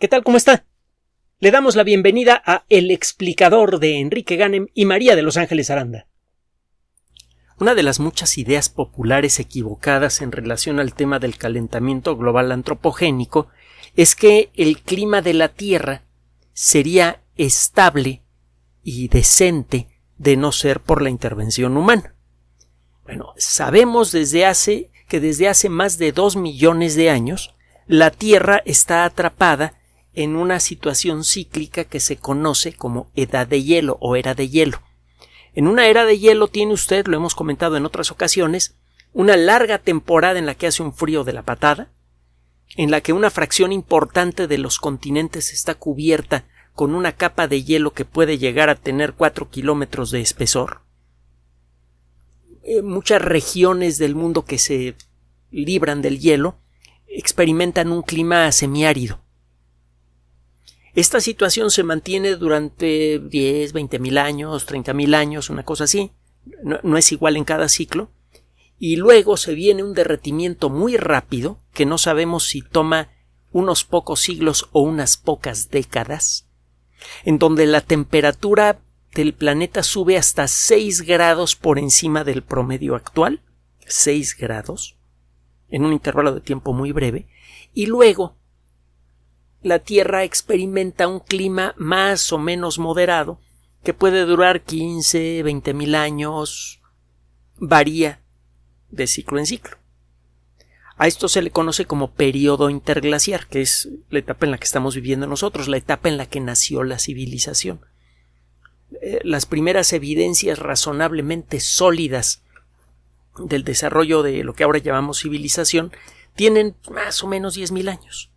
¿Qué tal? ¿Cómo está? Le damos la bienvenida a El explicador de Enrique Ganem y María de Los Ángeles Aranda. Una de las muchas ideas populares equivocadas en relación al tema del calentamiento global antropogénico es que el clima de la Tierra sería estable y decente de no ser por la intervención humana. Bueno, sabemos desde hace que desde hace más de dos millones de años la Tierra está atrapada en una situación cíclica que se conoce como edad de hielo o era de hielo. En una era de hielo tiene usted, lo hemos comentado en otras ocasiones, una larga temporada en la que hace un frío de la patada, en la que una fracción importante de los continentes está cubierta con una capa de hielo que puede llegar a tener cuatro kilómetros de espesor. Eh, muchas regiones del mundo que se libran del hielo experimentan un clima semiárido. Esta situación se mantiene durante 10, 20 mil años, 30 mil años, una cosa así. No, es igual en cada ciclo. Y luego se viene un derretimiento muy rápido, que no sabemos si toma unos pocos siglos o unas pocas décadas, en donde la temperatura del planeta sube hasta 6 grados por encima del promedio actual, 6 grados, en un intervalo de tiempo muy breve, y luego la Tierra experimenta un clima más o menos moderado que puede durar 15, 20 mil años, varía de ciclo en ciclo. A esto se le conoce como periodo interglaciar, que es la etapa en la que estamos viviendo nosotros, la etapa en la que nació la civilización. Eh, las primeras evidencias razonablemente sólidas del desarrollo de lo que ahora llamamos civilización tienen más o menos 10.000 años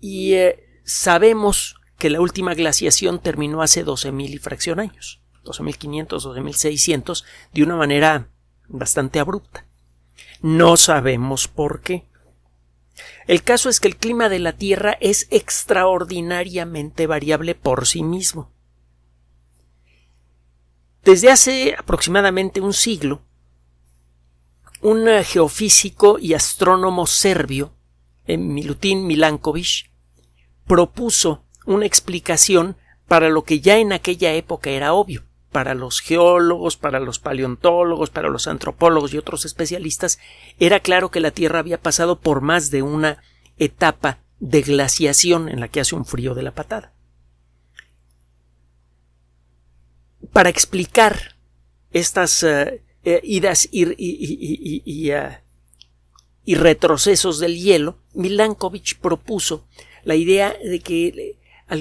y eh, sabemos que la última glaciación terminó hace 12.000 y fracción años, 12.500, 12.600, de una manera bastante abrupta. No sabemos por qué. El caso es que el clima de la Tierra es extraordinariamente variable por sí mismo. Desde hace aproximadamente un siglo, un geofísico y astrónomo serbio, Milutin Milankovic, propuso una explicación para lo que ya en aquella época era obvio para los geólogos, para los paleontólogos, para los antropólogos y otros especialistas, era claro que la Tierra había pasado por más de una etapa de glaciación en la que hace un frío de la patada. Para explicar estas eh, eh, idas y, eh, y, retrocesos del hielo, Milankovitch propuso la idea de que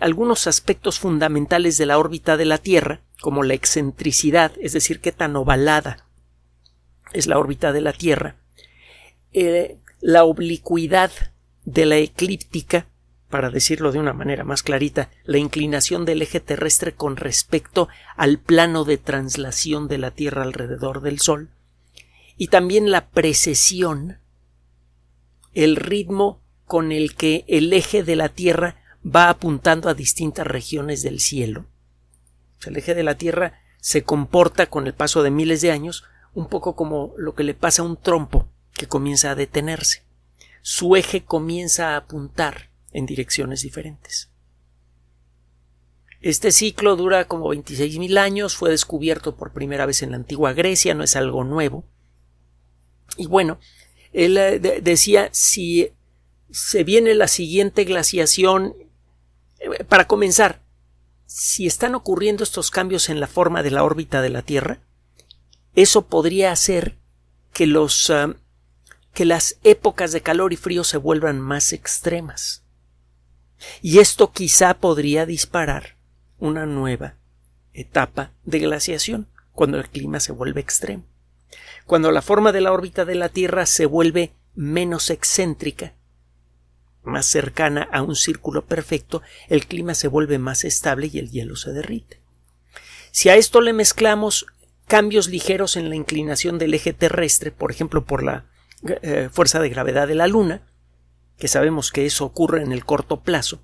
algunos aspectos fundamentales de la órbita de la Tierra, como la excentricidad, es decir, qué tan ovalada es la órbita de la Tierra, eh, la oblicuidad de la eclíptica, para decirlo de una manera más clarita, la inclinación del eje terrestre con respecto al plano de translación de la Tierra alrededor del Sol, y también la precesión, el ritmo con el que el eje de la Tierra va apuntando a distintas regiones del cielo. el eje de la Tierra se comporta con el paso de miles de años un poco como lo que le pasa a un trompo que comienza a detenerse. Su eje comienza a apuntar en direcciones diferentes. Este ciclo dura como 26.000 años, fue descubierto por primera vez en la antigua Grecia, no es algo nuevo. Y bueno, él eh, decía si se viene la siguiente glaciación. Eh, para comenzar, si están ocurriendo estos cambios en la forma de la órbita de la Tierra, eso podría hacer que los ah, que las épocas de calor y frío se vuelvan más extremas. Y esto quizá podría disparar una nueva etapa de glaciación cuando el clima se vuelve extremo. Cuando la forma de la órbita de la Tierra se vuelve menos excéntrica, más cercana a un círculo perfecto, el clima se vuelve más estable y el hielo se derrite. Si a esto le mezclamos cambios ligeros en la inclinación del eje terrestre, por ejemplo por la eh, fuerza de gravedad de la Luna, que sabemos que eso ocurre en el corto plazo,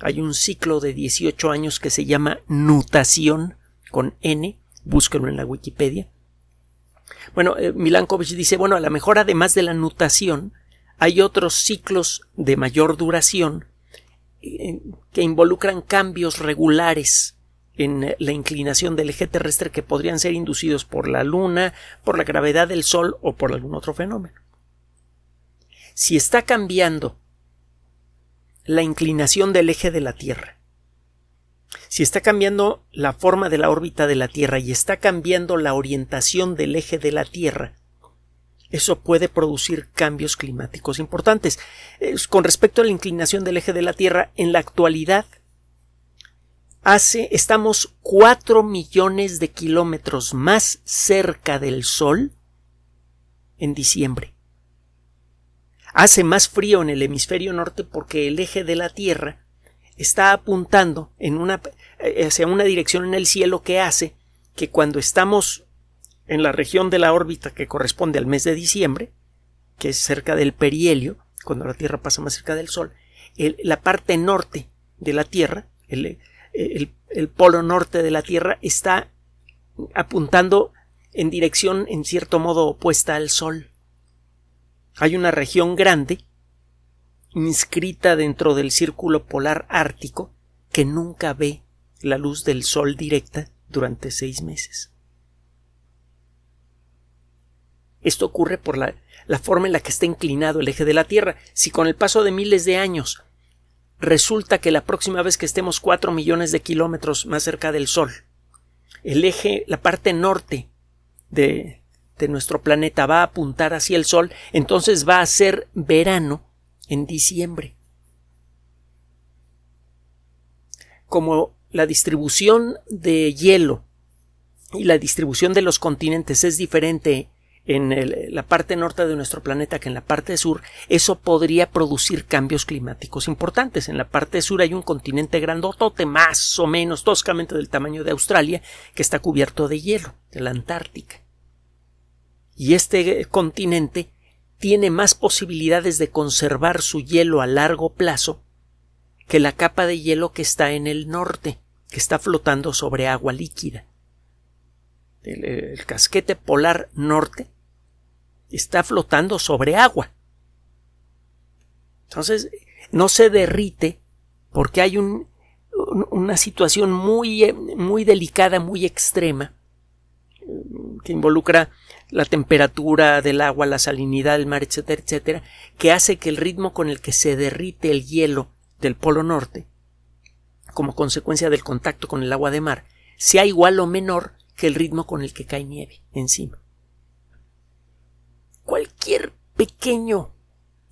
hay un ciclo de 18 años que se llama nutación con N, búsquelo en la Wikipedia. Bueno, eh, dice, bueno, a lo mejor además de la nutación, hay otros ciclos de mayor duración que involucran cambios regulares en la inclinación del eje terrestre que podrían ser inducidos por la Luna, por la gravedad del Sol o por algún otro fenómeno. Si está cambiando la inclinación del eje de la Tierra, si está cambiando la forma de la órbita de la Tierra y está cambiando la orientación del eje de la Tierra, eso puede producir cambios climáticos importantes. Con respecto a la inclinación del eje de la Tierra, en la actualidad hace, estamos cuatro millones de kilómetros más cerca del Sol en diciembre. Hace más frío en el hemisferio norte porque el eje de la Tierra está apuntando en una, eh, hacia una dirección en el cielo que hace que cuando estamos en la región de la órbita que corresponde al mes de diciembre, que es cerca del perihelio, cuando la Tierra pasa más cerca del Sol, la parte norte de la Tierra, el, el polo norte de la Tierra, está apuntando en dirección en cierto modo opuesta al Sol. Hay una región grande inscrita dentro del círculo polar ártico que nunca ve la luz del Sol directa durante seis meses. Esto ocurre por la, forma en la que está inclinado el eje de la Tierra. Si con el paso de miles de años resulta que la próxima vez que estemos cuatro millones de kilómetros más cerca del Sol, el eje, la parte norte de, de nuestro planeta va a apuntar hacia el Sol, entonces va a ser verano en diciembre. Como la distribución de hielo y la distribución de los continentes es diferente en la parte norte de nuestro planeta que en la parte sur, eso podría producir cambios climáticos importantes. En la parte sur hay un continente grandotote, más o menos toscamente del tamaño de Australia, que está cubierto de hielo, de la Antártica. Y este continente tiene más posibilidades de conservar su hielo a largo plazo que la capa de hielo que está en el norte, que está flotando sobre agua líquida. El, casquete polar norte está flotando sobre agua. Entonces, no se derrite porque hay una situación muy, muy delicada, muy extrema, que involucra la temperatura del agua, la salinidad del mar, etcétera, etcétera, que hace que el ritmo con el que se derrite el hielo del Polo Norte, como consecuencia del contacto con el agua de mar, sea igual o menor que el ritmo con el que cae nieve encima. Cualquier pequeño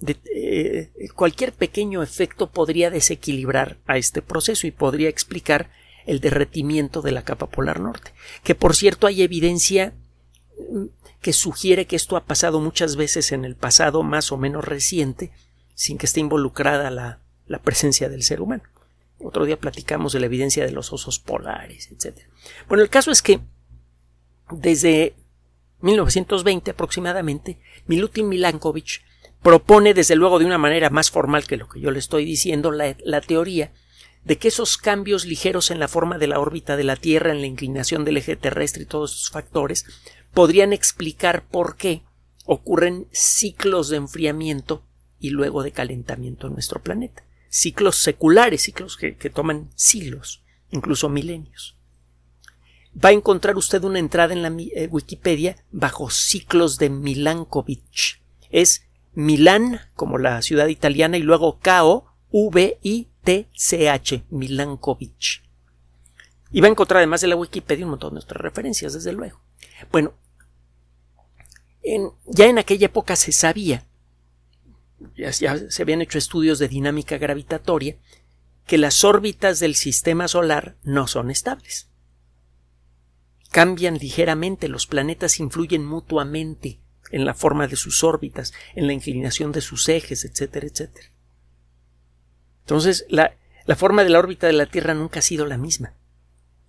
eh, cualquier pequeño efecto podría desequilibrar a este proceso y podría explicar el derretimiento de la capa polar norte, que por cierto hay evidencia mm, que sugiere que esto ha pasado muchas veces en el pasado más o menos reciente, sin que esté involucrada la, la presencia del ser humano. Otro día platicamos de la evidencia de los osos polares, etc. Bueno, el caso es que desde 1920 aproximadamente, Milutin Milankovitch propone, desde luego de una manera más formal que lo que yo le estoy diciendo, la, la teoría de que esos cambios ligeros en la forma de la órbita de la Tierra, en la inclinación del eje terrestre y todos esos factores, podrían explicar por qué ocurren ciclos de enfriamiento y luego de calentamiento en nuestro planeta ciclos seculares, ciclos que, toman siglos, incluso milenios. Va a encontrar usted una entrada en la eh, Wikipedia bajo ciclos de Milankovitch. Es Milán, como la ciudad italiana, y luego K-O-V-I-T-C-H, Milankovitch. Y va a encontrar además de la Wikipedia un montón de otras referencias, desde luego. Bueno, ya en aquella época se sabía ya, se habían hecho estudios de dinámica gravitatoria, que las órbitas del sistema solar no son estables. Cambian ligeramente, los planetas influyen mutuamente en la forma de sus órbitas, en la inclinación de sus ejes, etcétera, etcétera. Entonces, la, la forma de la órbita de la Tierra nunca ha sido la misma.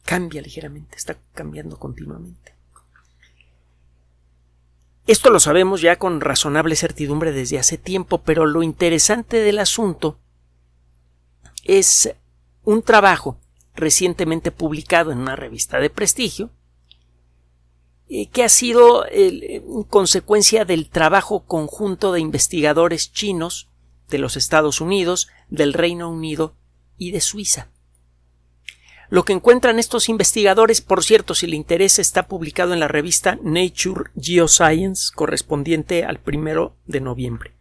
Cambia ligeramente, está cambiando continuamente. Esto lo sabemos ya con razonable certidumbre desde hace tiempo, pero lo interesante del asunto es un trabajo recientemente publicado en una revista de prestigio eh, que ha sido eh, consecuencia del trabajo conjunto de investigadores chinos de los Estados Unidos, del Reino Unido y de Suiza. Lo que encuentran estos investigadores, por cierto, si le interesa, está publicado en la revista Nature Geoscience, correspondiente al primero de noviembre.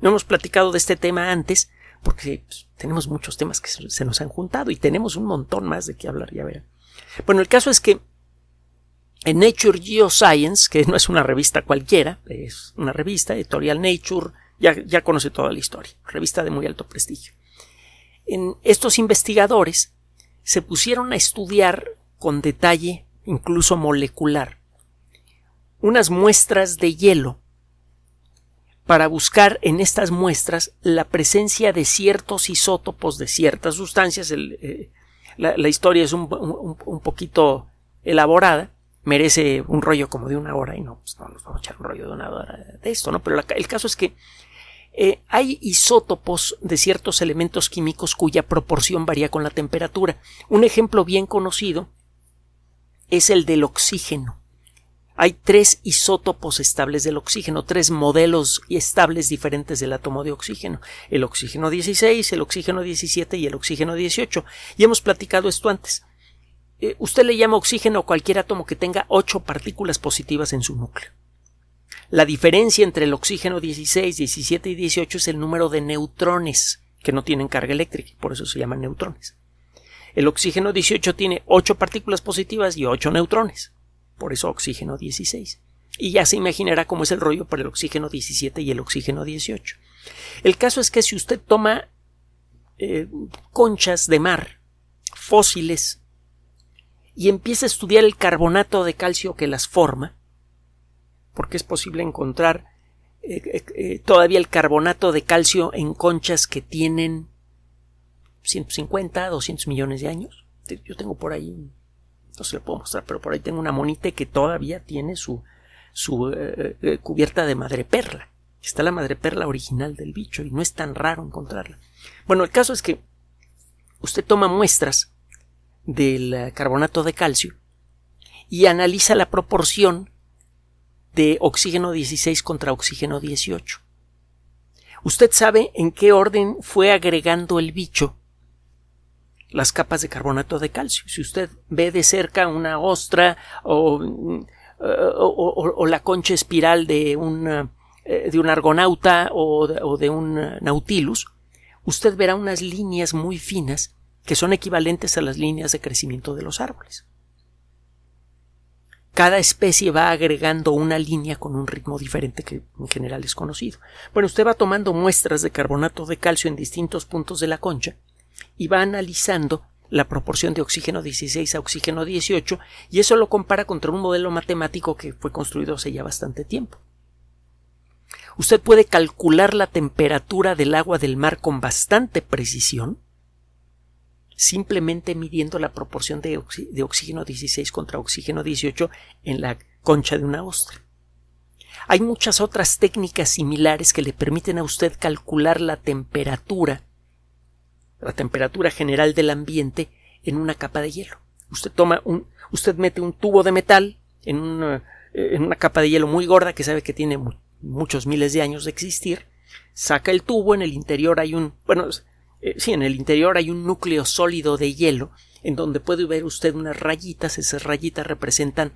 No hemos platicado de este tema antes, porque pues, tenemos muchos temas que se nos han juntado y tenemos un montón más de qué hablar, ya verán. Bueno, el caso es que en Nature Geoscience, que no es una revista cualquiera, es una revista, editorial Nature, ya, ya conoce toda la historia, revista de muy alto prestigio. En estos investigadores se pusieron a estudiar con detalle, incluso molecular, unas muestras de hielo para buscar en estas muestras la presencia de ciertos isótopos de ciertas sustancias. Eh, la, historia es un, poquito elaborada, merece un rollo como de una hora y no, pues no nos vamos a echar un rollo de una hora de esto, ¿no? Pero el caso es que eh, hay isótopos de ciertos elementos químicos cuya proporción varía con la temperatura. Un ejemplo bien conocido es el del oxígeno. Hay tres isótopos estables del oxígeno, tres modelos estables diferentes del átomo de oxígeno, el oxígeno 16, el oxígeno 17 y el oxígeno 18. Y hemos platicado esto antes. Eh, usted le llama oxígeno a cualquier átomo que tenga ocho partículas positivas en su núcleo. La diferencia entre el oxígeno 16, 17 y 18 es el número de neutrones que no tienen carga eléctrica, por eso se llaman neutrones. El oxígeno 18 tiene 8 partículas positivas y 8 neutrones, por eso oxígeno 16. Y ya se imaginará cómo es el rollo para el oxígeno 17 y el oxígeno 18. El caso es que si usted toma eh, conchas de mar, fósiles, y empieza a estudiar el carbonato de calcio que las forma, porque es posible encontrar eh, eh, eh, todavía el carbonato de calcio en conchas que tienen 150, 200 millones de años. Yo tengo por ahí, no se lo puedo mostrar, pero por ahí tengo una monite que todavía tiene su, su cubierta de madreperla. Está la madreperla original del bicho y no es tan raro encontrarla. Bueno, el caso es que usted toma muestras del carbonato de calcio y analiza la proporción de oxígeno 16 contra oxígeno 18. Usted sabe en qué orden fue agregando el bicho las capas de carbonato de calcio. Si usted ve de cerca una ostra o, o, la concha espiral de un, eh, de un argonauta o de un nautilus, usted verá unas líneas muy finas que son equivalentes a las líneas de crecimiento de los árboles cada especie va agregando una línea con un ritmo diferente que en general es conocido. Bueno, usted va tomando muestras de carbonato de calcio en distintos puntos de la concha y va analizando la proporción de oxígeno 16 a oxígeno 18 y eso lo compara contra un modelo matemático que fue construido hace ya bastante tiempo. Usted puede calcular la temperatura del agua del mar con bastante precisión simplemente midiendo la proporción de, oxígeno 16 contra oxígeno 18 en la concha de una ostra. Hay muchas otras técnicas similares que le permiten a usted calcular la temperatura, la temperatura general del ambiente en una capa de hielo. Usted toma un, usted mete un tubo de metal en una, capa de hielo muy gorda que sabe que tiene muchos miles de años de existir, saca el tubo, en el interior hay un, bueno, eh, sí, en el interior hay un núcleo sólido de hielo en donde puede ver usted unas rayitas, esas rayitas representan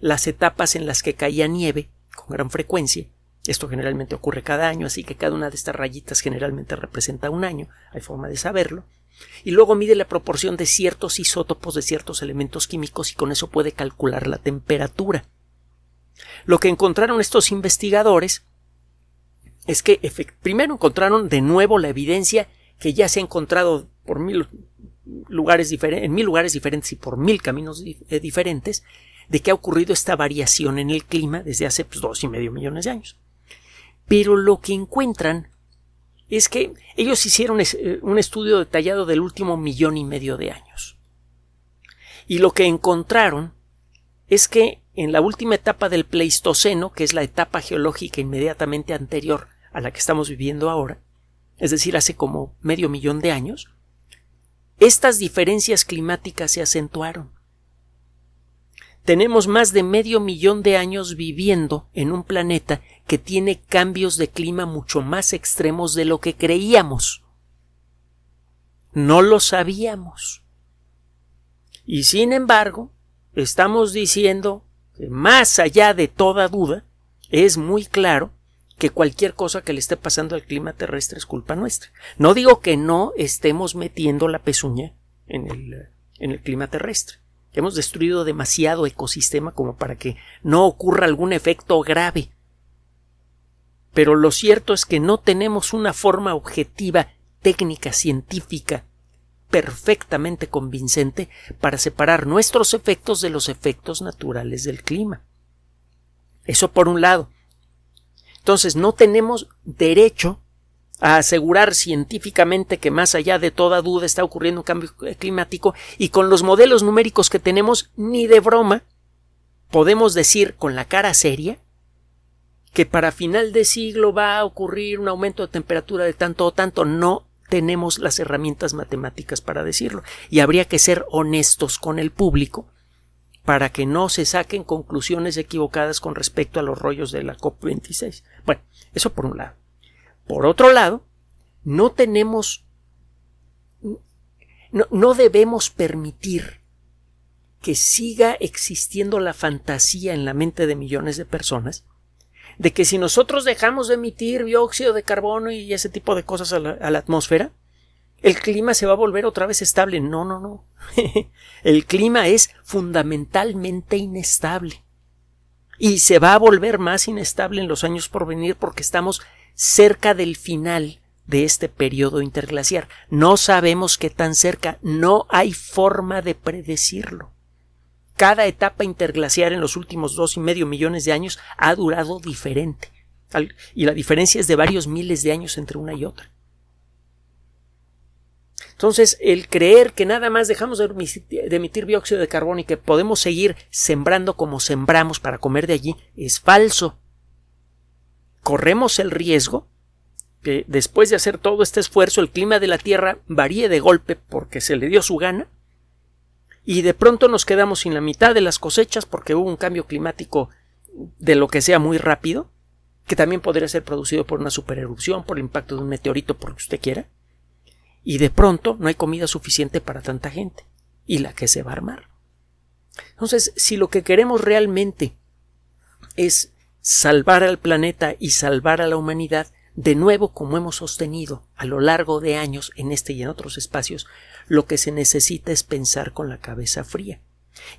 las etapas en las que caía nieve con gran frecuencia. Esto generalmente ocurre cada año, así que cada una de estas rayitas generalmente representa un año, hay forma de saberlo. Y luego mide la proporción de ciertos isótopos de ciertos elementos químicos y con eso puede calcular la temperatura. Lo que encontraron estos investigadores es que primero encontraron de nuevo la evidencia que ya se ha encontrado por mil lugares en mil lugares diferentes y por mil caminos eh, diferentes de que ha ocurrido esta variación en el clima desde hace pues, dos y medio millones de años. Pero lo que encuentran es que ellos hicieron eh, un estudio detallado del último millón y medio de años. Y lo que encontraron es que en la última etapa del Pleistoceno, que es la etapa geológica inmediatamente anterior a la que estamos viviendo ahora, es decir, hace como medio millón de años, estas diferencias climáticas se acentuaron. Tenemos más de medio millón de años viviendo en un planeta que tiene cambios de clima mucho más extremos de lo que creíamos. No lo sabíamos. Y sin embargo, estamos diciendo que más allá de toda duda, es muy claro que cualquier cosa que le esté pasando al clima terrestre es culpa nuestra. No digo que no estemos metiendo la pezuña en el, clima terrestre. Hemos destruido demasiado ecosistema como para que no ocurra algún efecto grave. Pero lo cierto es que no tenemos una forma objetiva, técnica, científica, perfectamente convincente para separar nuestros efectos de los efectos naturales del clima. Eso por un lado. Entonces no tenemos derecho a asegurar científicamente que más allá de toda duda está ocurriendo un cambio climático y con los modelos numéricos que tenemos ni de broma podemos decir con la cara seria que para final de siglo va a ocurrir un aumento de temperatura de tanto o tanto. No tenemos las herramientas matemáticas para decirlo. Y habría que ser honestos con el público para que no se saquen conclusiones equivocadas con respecto a los rollos de la COP26. Bueno, eso por un lado. Por otro lado, no tenemos, no, no debemos permitir que siga existiendo la fantasía en la mente de millones de personas de que si nosotros dejamos de emitir dióxido de carbono y ese tipo de cosas a la, a la atmósfera, el clima se va a volver otra vez estable. No, no, no. el clima es fundamentalmente inestable. Y se va a volver más inestable en los años por venir porque estamos cerca del final de este periodo interglaciar. No sabemos qué tan cerca, no hay forma de predecirlo. Cada etapa interglaciar en los últimos dos y medio millones de años ha durado diferente. Y la diferencia es de varios miles de años entre una y otra. Entonces, el creer que nada más dejamos de emitir dióxido de carbono y que podemos seguir sembrando como sembramos para comer de allí es falso. Corremos el riesgo que después de hacer todo este esfuerzo el clima de la Tierra varíe de golpe porque se le dio su gana y de pronto nos quedamos sin la mitad de las cosechas porque hubo un cambio climático de lo que sea muy rápido, que también podría ser producido por una supererupción, por el impacto de un meteorito, por lo que usted quiera, y de pronto no hay comida suficiente para tanta gente, y la que se va a armar. Entonces, si lo que queremos realmente es salvar al planeta y salvar a la humanidad, de nuevo, como hemos sostenido a lo largo de años en este y en otros espacios, lo que se necesita es pensar con la cabeza fría.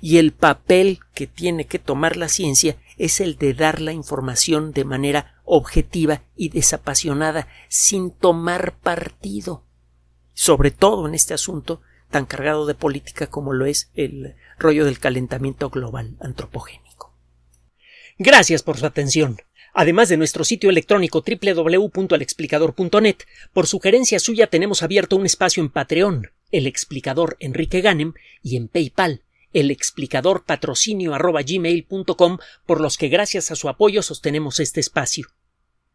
Y el papel que tiene que tomar la ciencia es el de dar la información de manera objetiva y desapasionada, sin tomar partido. Sobre todo en este asunto tan cargado de política como lo es el rollo del calentamiento global antropogénico. Gracias por su atención. Además de nuestro sitio electrónico www.alexplicador.net, por sugerencia suya tenemos abierto un espacio en Patreon, el explicador Enrique Ganem, y en PayPal, el explicador patrocinio por los que gracias a su apoyo sostenemos este espacio.